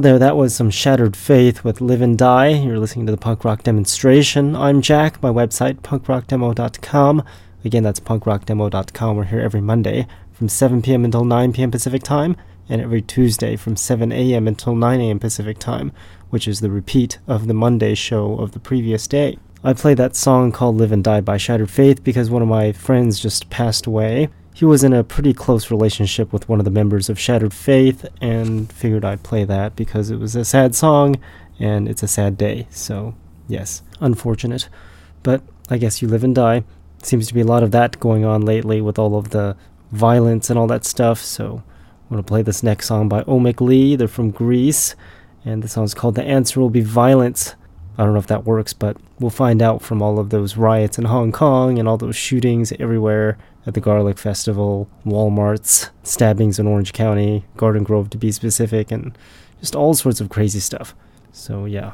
There, that was some Shattered Faith with Live and Die. You're listening to the punk rock demonstration. I'm Jack, my website, punkrockdemo.com. Again, that's punkrockdemo.com. We're here every Monday from 7 p.m. until 9 p.m. Pacific Time, and every Tuesday from 7 a.m. until 9 a.m. Pacific Time, which is the repeat of the Monday show of the previous day. I played that song called Live and Die by Shattered Faith because one of my friends just passed away he was in a pretty close relationship with one of the members of Shattered Faith and figured I'd play that because it was a sad song and it's a sad day. So, yes, unfortunate. But I guess you live and die. Seems to be a lot of that going on lately with all of the violence and all that stuff. So, I'm going to play this next song by Omic Lee. They're from Greece. And the song's called The Answer Will Be Violence. I don't know if that works, but we'll find out from all of those riots in Hong Kong and all those shootings everywhere at the Garlic Festival, Walmarts, stabbings in Orange County, Garden Grove to be specific, and just all sorts of crazy stuff. So, yeah.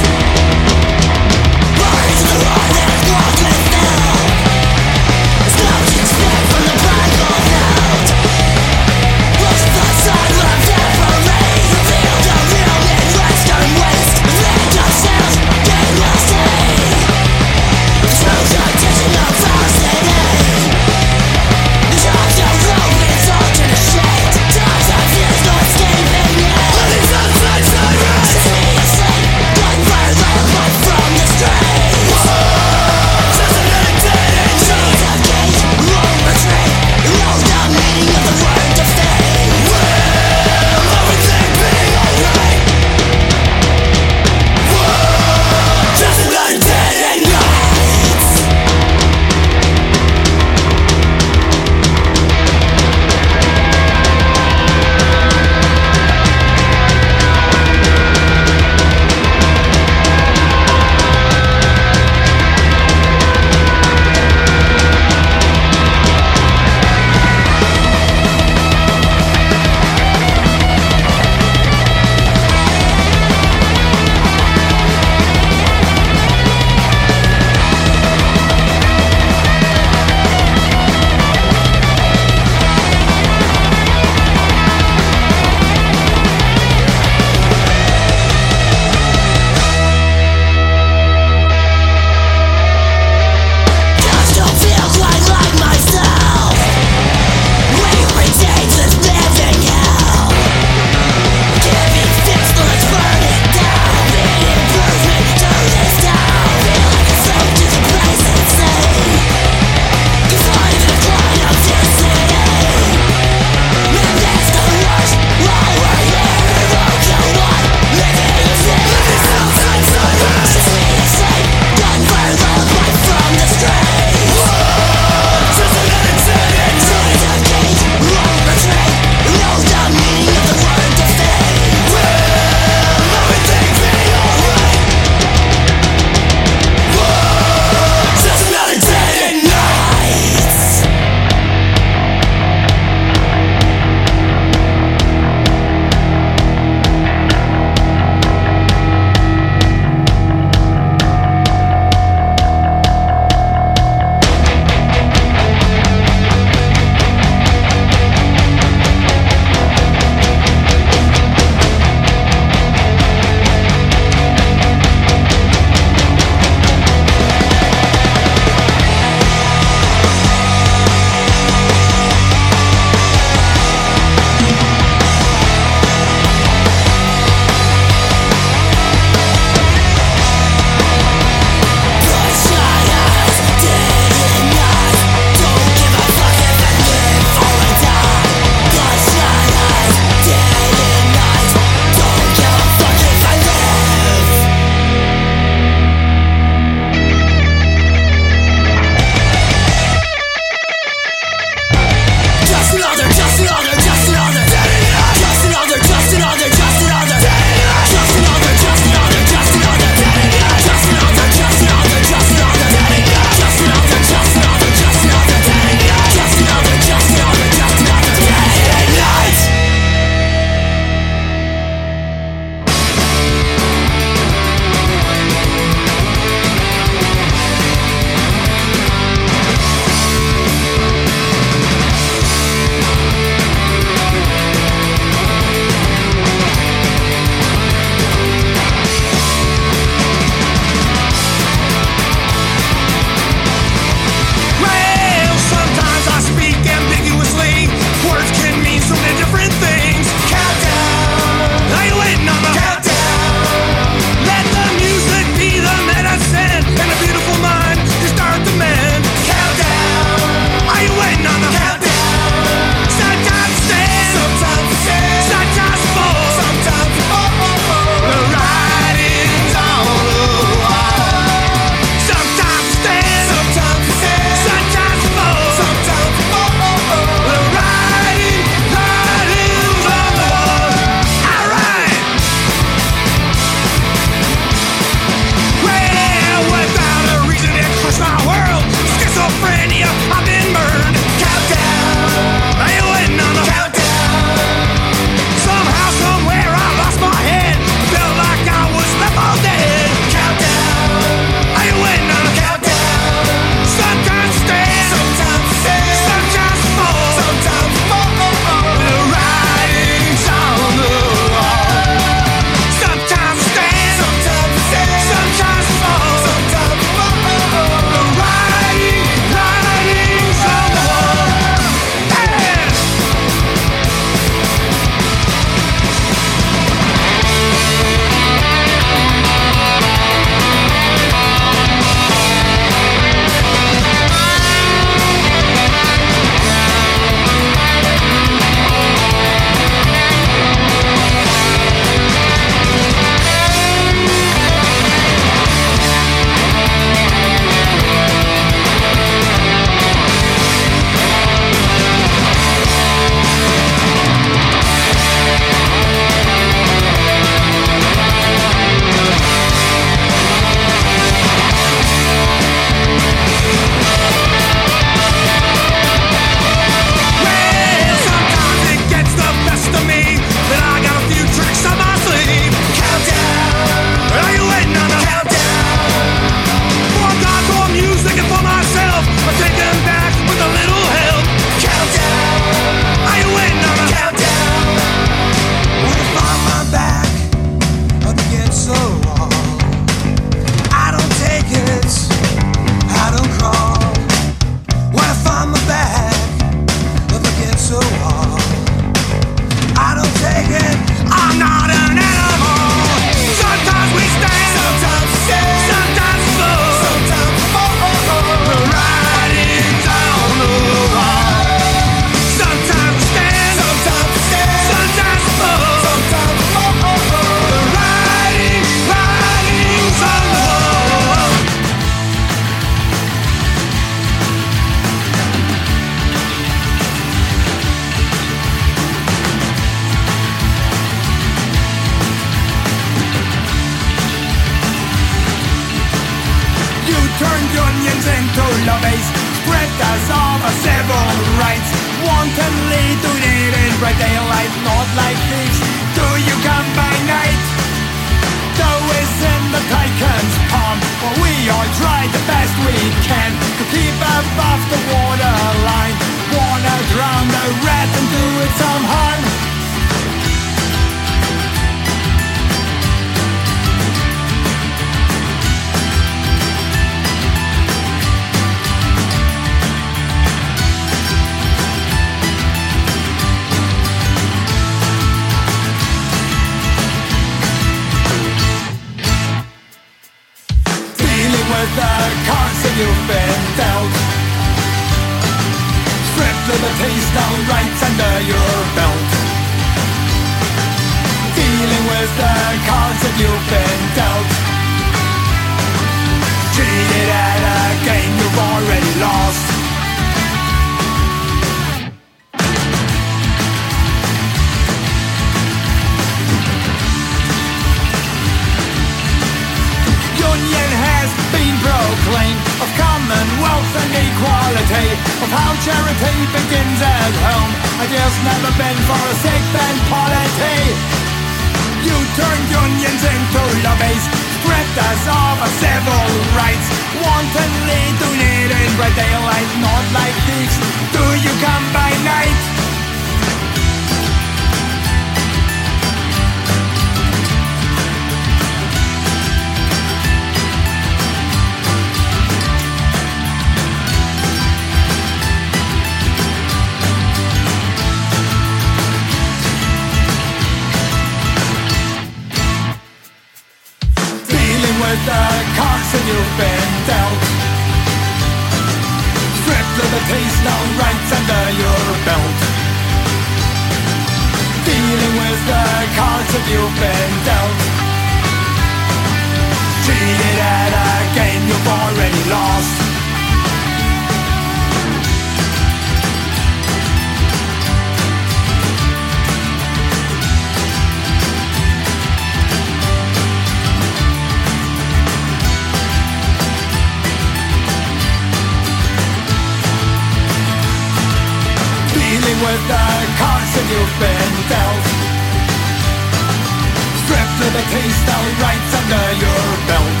Taste pistol right under your belt.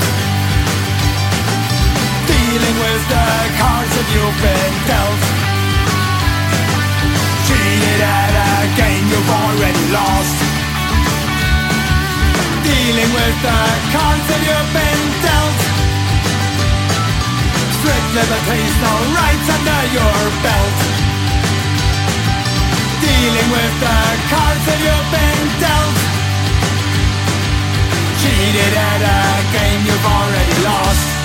Dealing with the cards that you've been dealt. Cheated at a game you've already lost. Dealing with the cards that you've been dealt. Strict liberties, no rights under your belt. Dealing with the cards that you've been dealt cheated at a game you've already lost.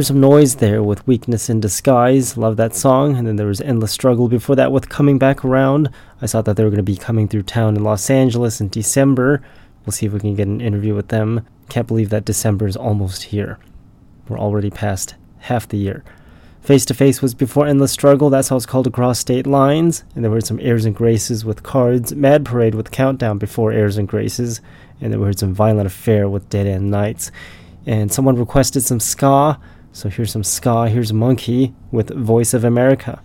And there was some noise there with Weakness in Disguise. Love that song. And then there was Endless Struggle before that with Coming Back Around. I saw that they were going to be coming through town in Los Angeles in December. We'll see if we can get an interview with them. Can't believe that December is almost here. We're already past half the year. Face to Face was before Endless Struggle. That's how it's called Across State Lines. And there were some Airs and Graces with Cards. Mad Parade with Countdown before Airs and Graces. And then we heard some Violent Affair with Dead End Nights and someone requested some ska. So here's some ska. Here's Monkey with Voice of America.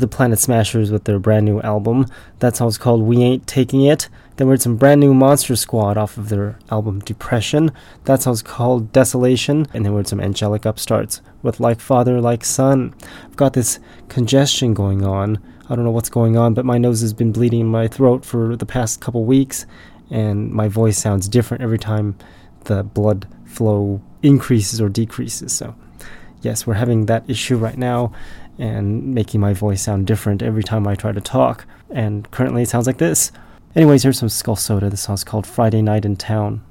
The Planet Smashers with their brand new album. That song's called We Ain't Taking It. Then we heard some brand new Monster Squad off of their album Depression. That song's called Desolation. And then we heard some Angelic Upstarts with Like Father, Like Son. I've got this congestion going on. I don't know what's going on, but my nose has been bleeding in my throat for the past couple weeks, and my voice sounds different every time the blood flow increases or decreases. So, yes, we're having that issue right now and making my voice sound different every time I try to talk. And currently it sounds like this. Anyways, here's some Skull Soda. The song's called Friday Night in Town.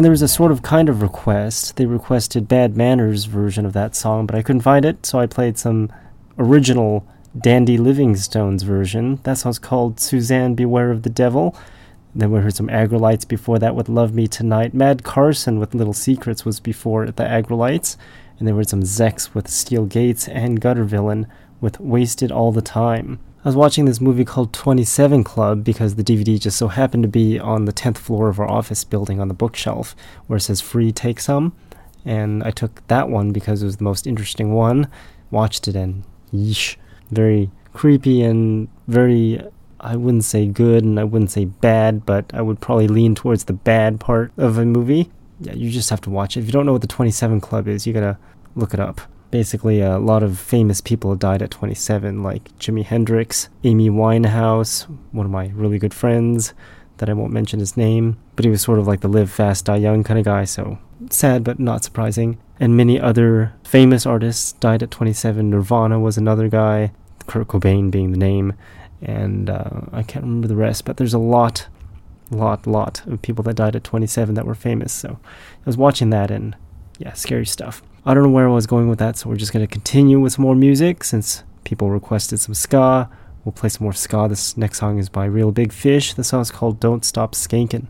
And there was a sort of kind of request. They requested Bad Manners version of that song, but I couldn't find it, so I played some original Dandy Livingstone's version. That song's called Suzanne Beware of the Devil. Then we heard some Aggrolites before that with Love Me Tonight. Mad Carson with Little Secrets was before the Aggrolites. And there were some Zex with Steel Gates and Gutter Villain with Wasted All the Time. I was watching this movie called 27 Club because the DVD just so happened to be on the 10th floor of our office building on the bookshelf where it says free take some. And I took that one because it was the most interesting one. Watched it and yeesh. Very creepy and very, I wouldn't say good and I wouldn't say bad, but I would probably lean towards the bad part of a movie. Yeah, you just have to watch it. If you don't know what the 27 Club is, you gotta look it up. Basically, a lot of famous people died at 27, like Jimi Hendrix, Amy Winehouse, one of my really good friends that I won't mention his name, but he was sort of like the live fast, die young kind of guy, so sad but not surprising. And many other famous artists died at 27. Nirvana was another guy, Kurt Cobain being the name, and uh, I can't remember the rest, but there's a lot, lot, lot of people that died at 27 that were famous, so I was watching that and yeah, scary stuff. I don't know where I was going with that, so we're just going to continue with some more music since people requested some ska. We'll play some more ska. This next song is by Reel Big Fish. The song is called Don't Stop Skankin'.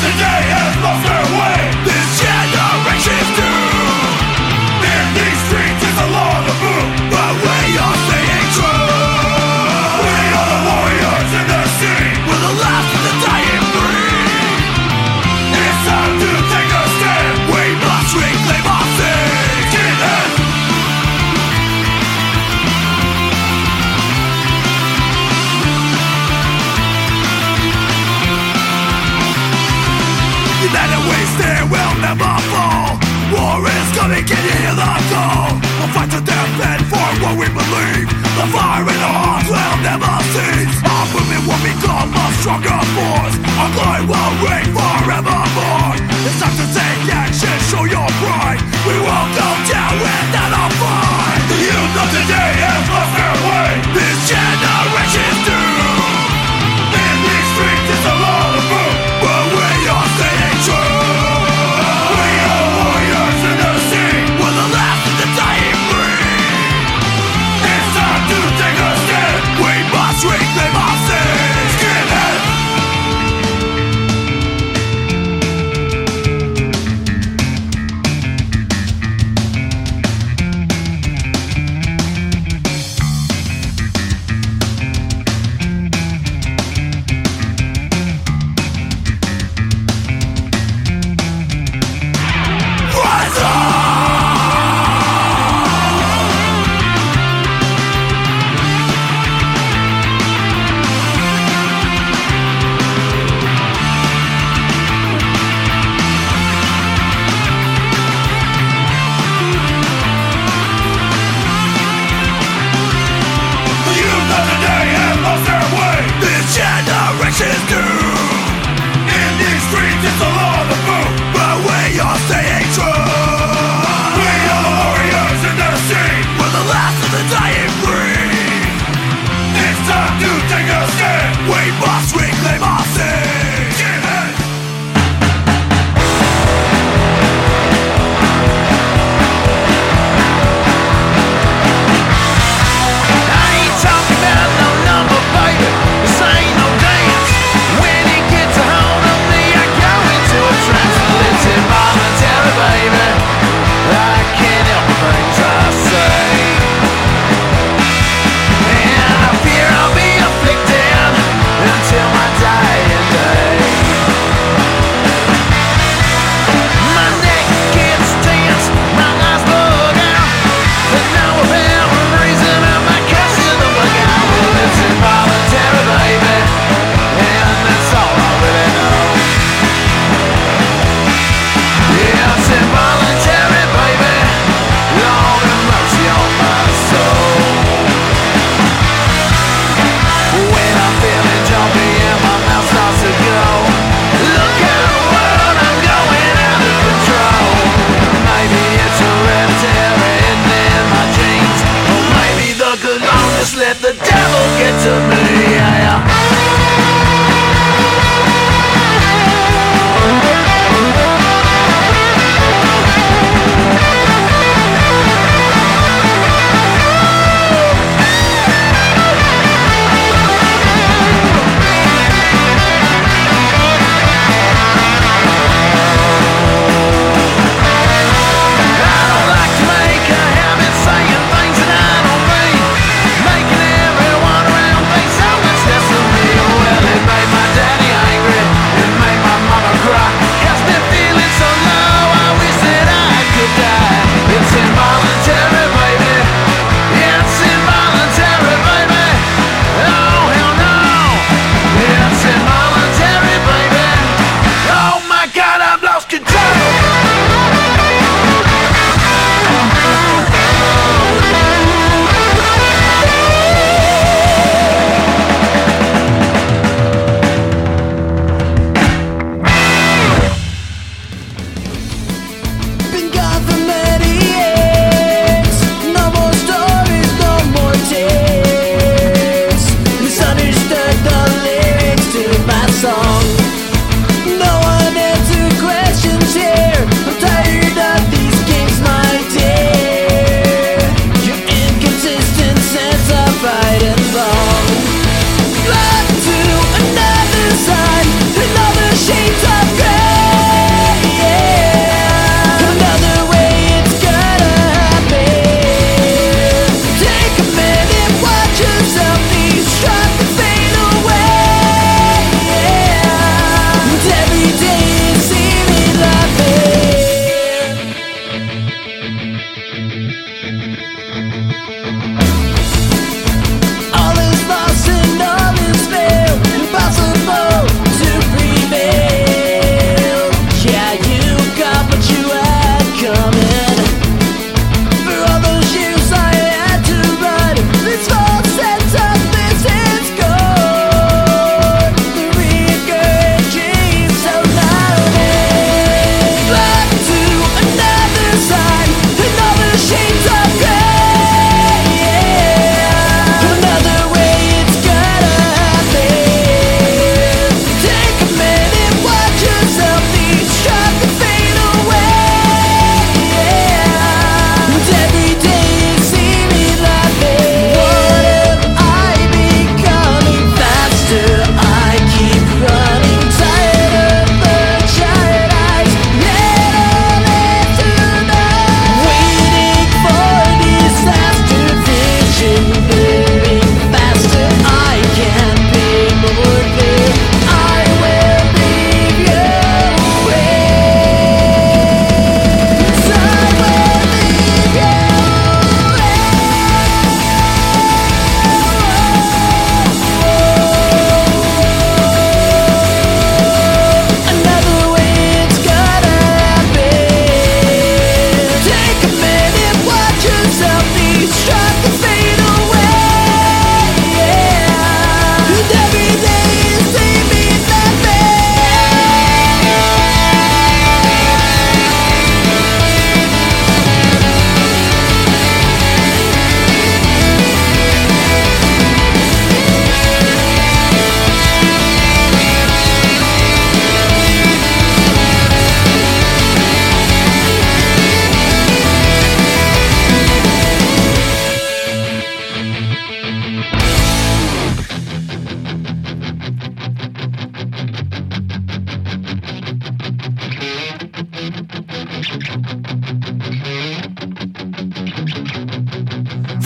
Today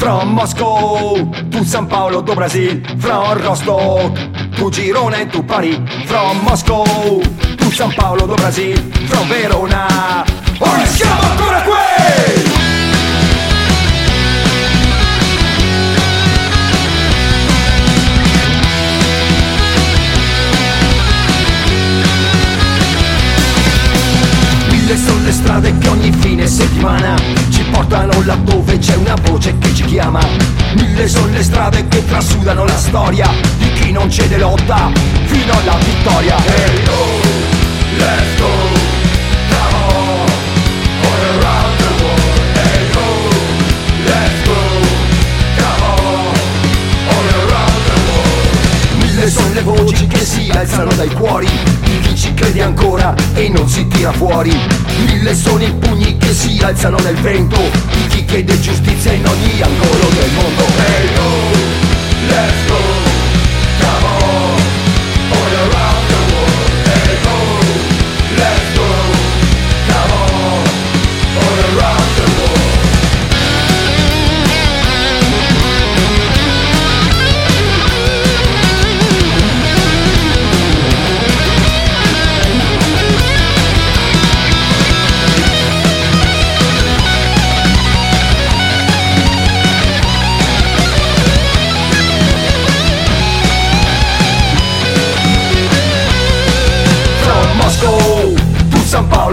From Moscow to San Paolo do Brasil From Rostock to Girona to Paris From Moscow to San Paolo do Brasil From Verona Ora siamo ancora qui! Mille sono le strade che ogni fine settimana ci portano laddove c'è una voce che ci chiama. Mille sono le strade che trasudano la storia di chi non cede lotta fino alla vittoria. Hey yo, let's go, Mille sono le voci che si alzano dai cuori di chi ci crede ancora e non si tira fuori. Mille sono i pugni che si alzano nel vento di chi chiede giustizia in ogni angolo del mondo. Hey yo, let's go,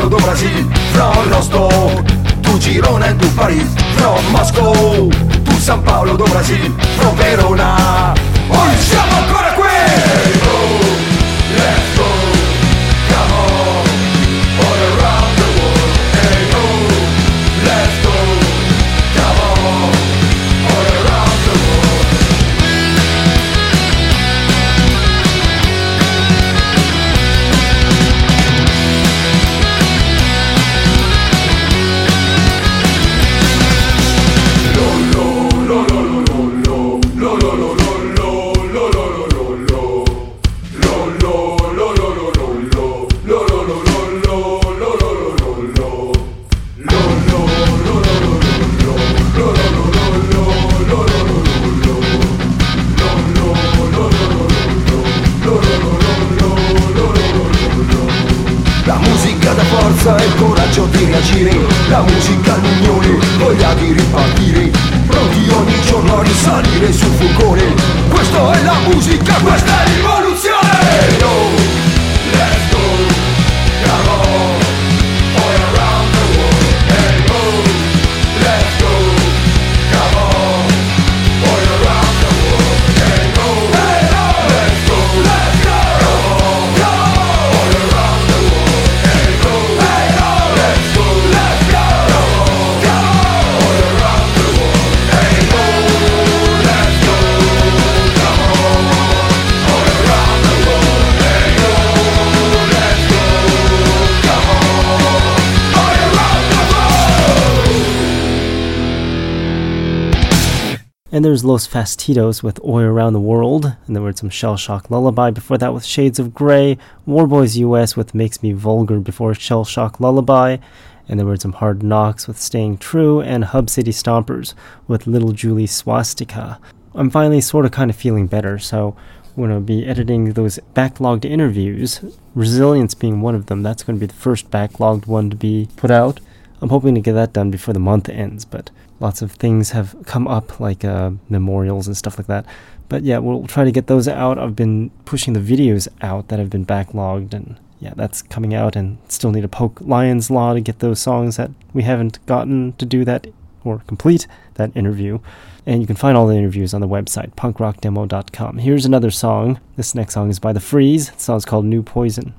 Paolo do Brasil From Rostock to Girona and to Paris From Moscow to San Paolo do Brasil From Verona Ora siamo ancora qui! Los Fastidios with Oi Around the World, and there were some Shell Shock Lullaby before that with Shades of Grey, Warboys US with Makes Me Vulgar before Shell Shock Lullaby, and there were some Hard Knocks with Staying True, and Hub City Stompers with Little Julie Swastika. I'm finally sort of kind of feeling better, so when to be editing those backlogged interviews, Resilience being one of them. That's going to be the first backlogged one to be put out. I'm hoping to get that done before the month ends, but lots of things have come up, like uh, memorials and stuff like that. But yeah, we'll try to get those out. I've been pushing the videos out that have been backlogged, and yeah, that's coming out, and still need to poke Lion's Law to get those songs that we haven't gotten to do that or complete that interview. And you can find all the interviews on the website, punkrockdemo.com. Here's another song. This next song is by The Freeze. The song's called New Poison.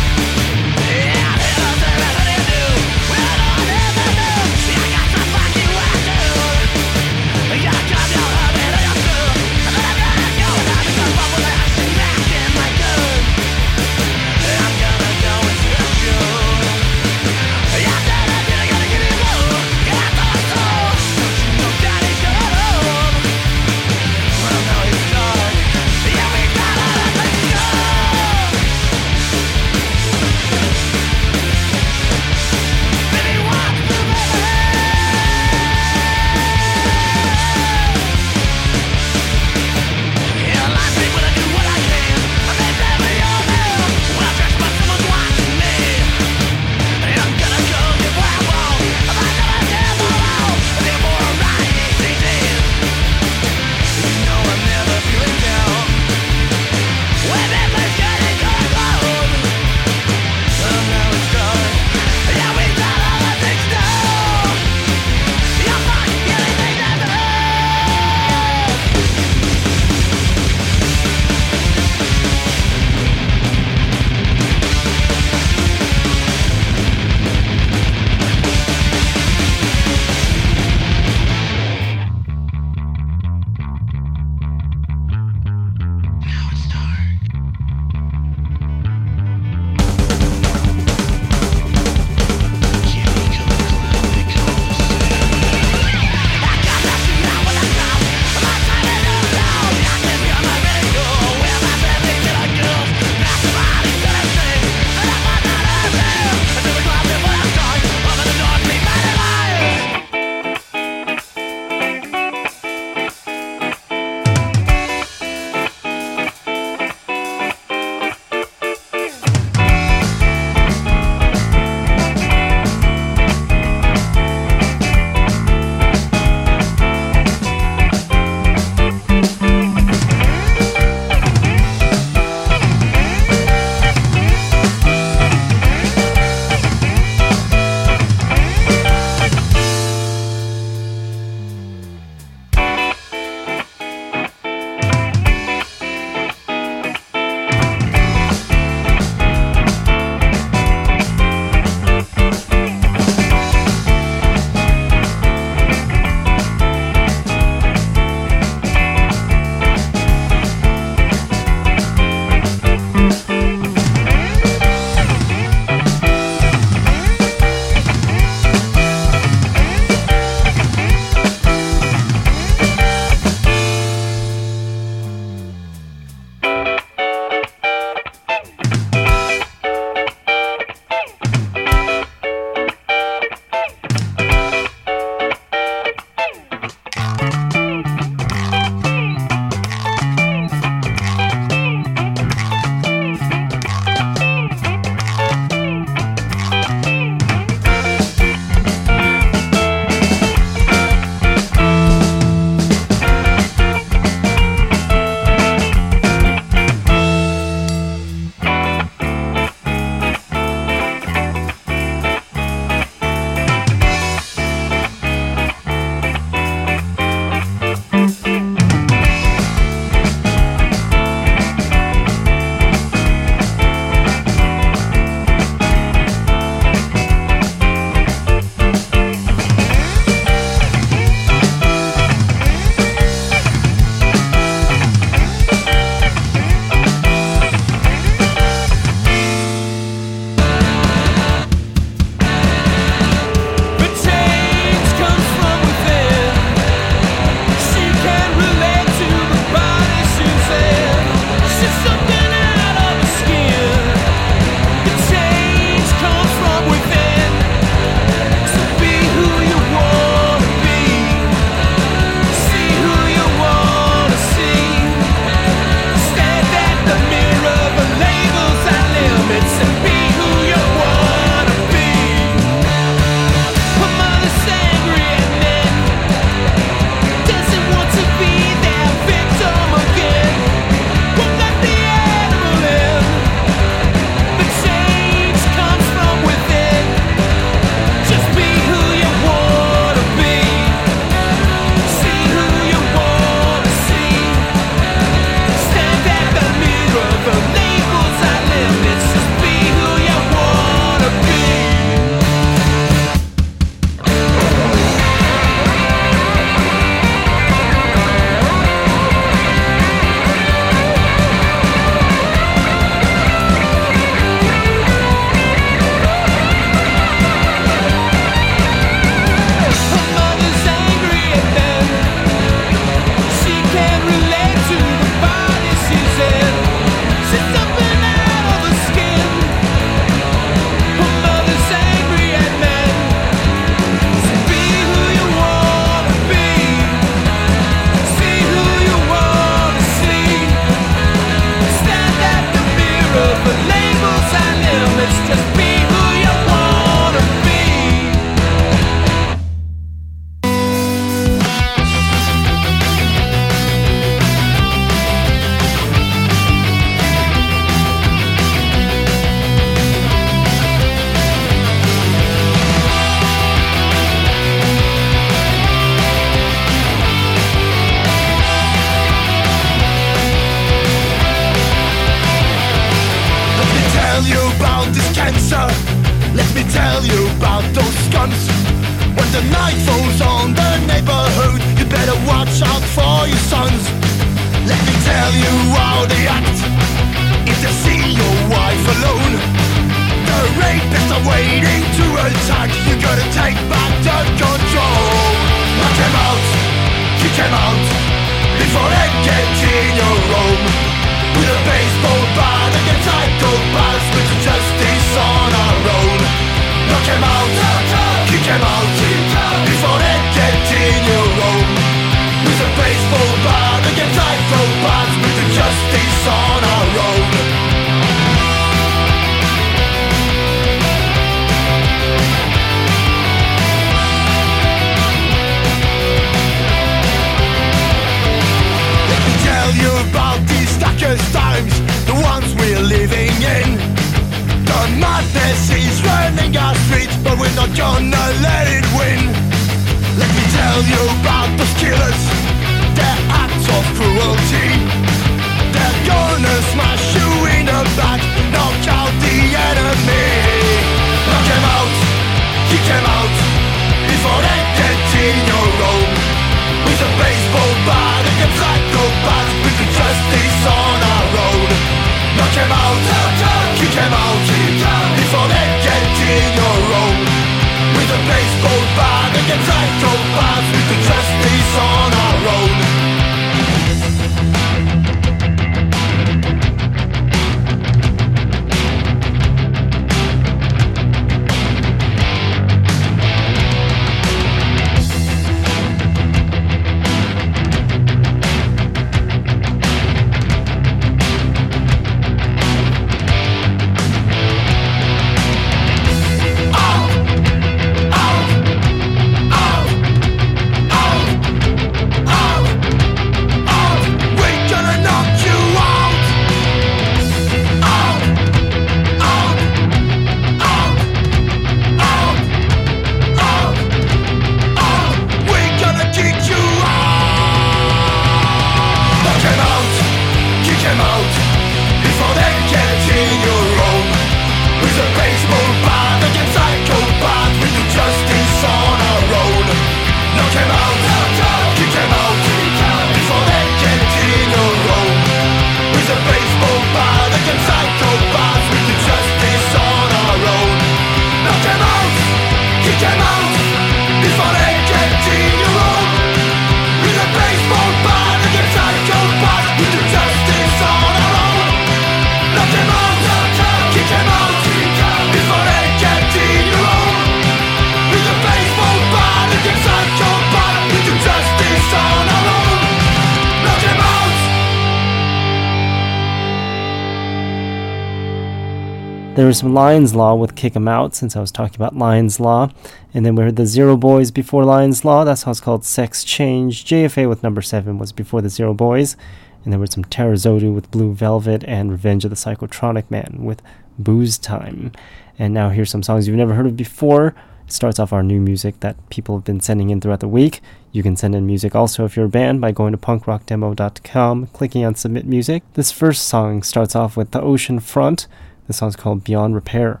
Some Lion's Law with Kick 'em Out, since I was talking about Lion's Law. And then we heard the Zero Boys before Lion's Law. That's how it's called Sex Change. JFA with number seven was before the Zero Boys. And there were some Terrazodu with Blue Velvet and Revenge of the Psychotronic Man with Booze Time. And now here's some songs you've never heard of before. It starts off our new music that people have been sending in throughout the week. You can send in music also if you're a band by going to punkrockdemo.com, clicking on Submit Music. This first song starts off with The Ocean Front the song's called Beyond Repair.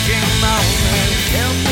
Waking moment help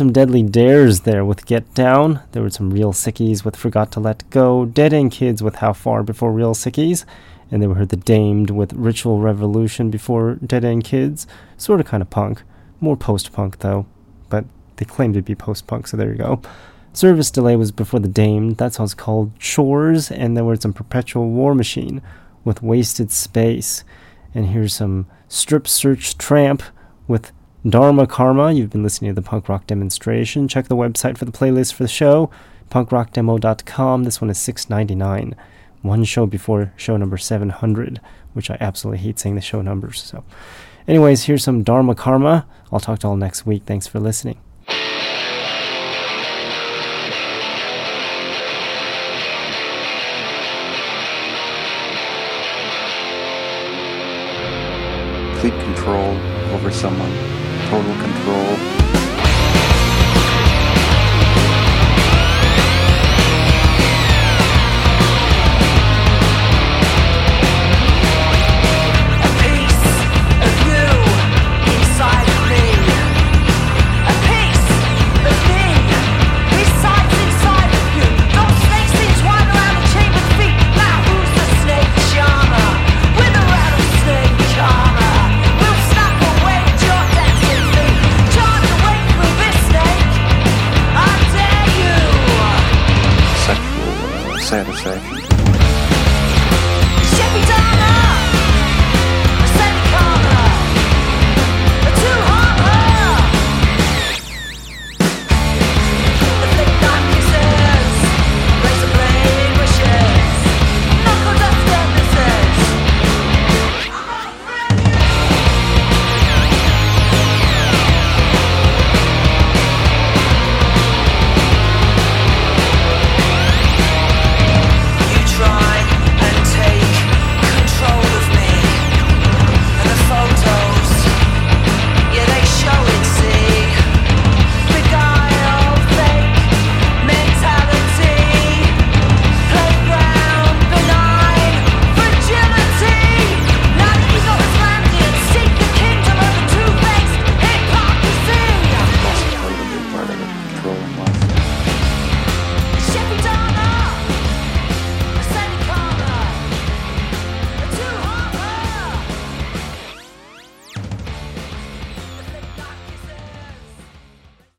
some deadly dares there with Get Down. There were some real sickies with Forgot to Let Go. Dead End Kids with How Far Before Real Sickies. And they were the Damed with Ritual Revolution before Dead End Kids. Sort of kind of punk. More post punk though. But they claim to be post punk, so there you go. Service Delay was before the Damed. That song's called Chores. And there was some Perpetual War Machine with Wasted Space. And here's some Strip Search Tramp with Dharma Karma. You've been listening to the punk rock demonstration. Check the website for the playlist for the show, punkrockdemo.com. This one is $6.99. One show before show number 700, which I absolutely hate saying the show numbers. So, anyways, here's some Dharma Karma. I'll talk to all next week. Thanks for listening. complete control over someone, total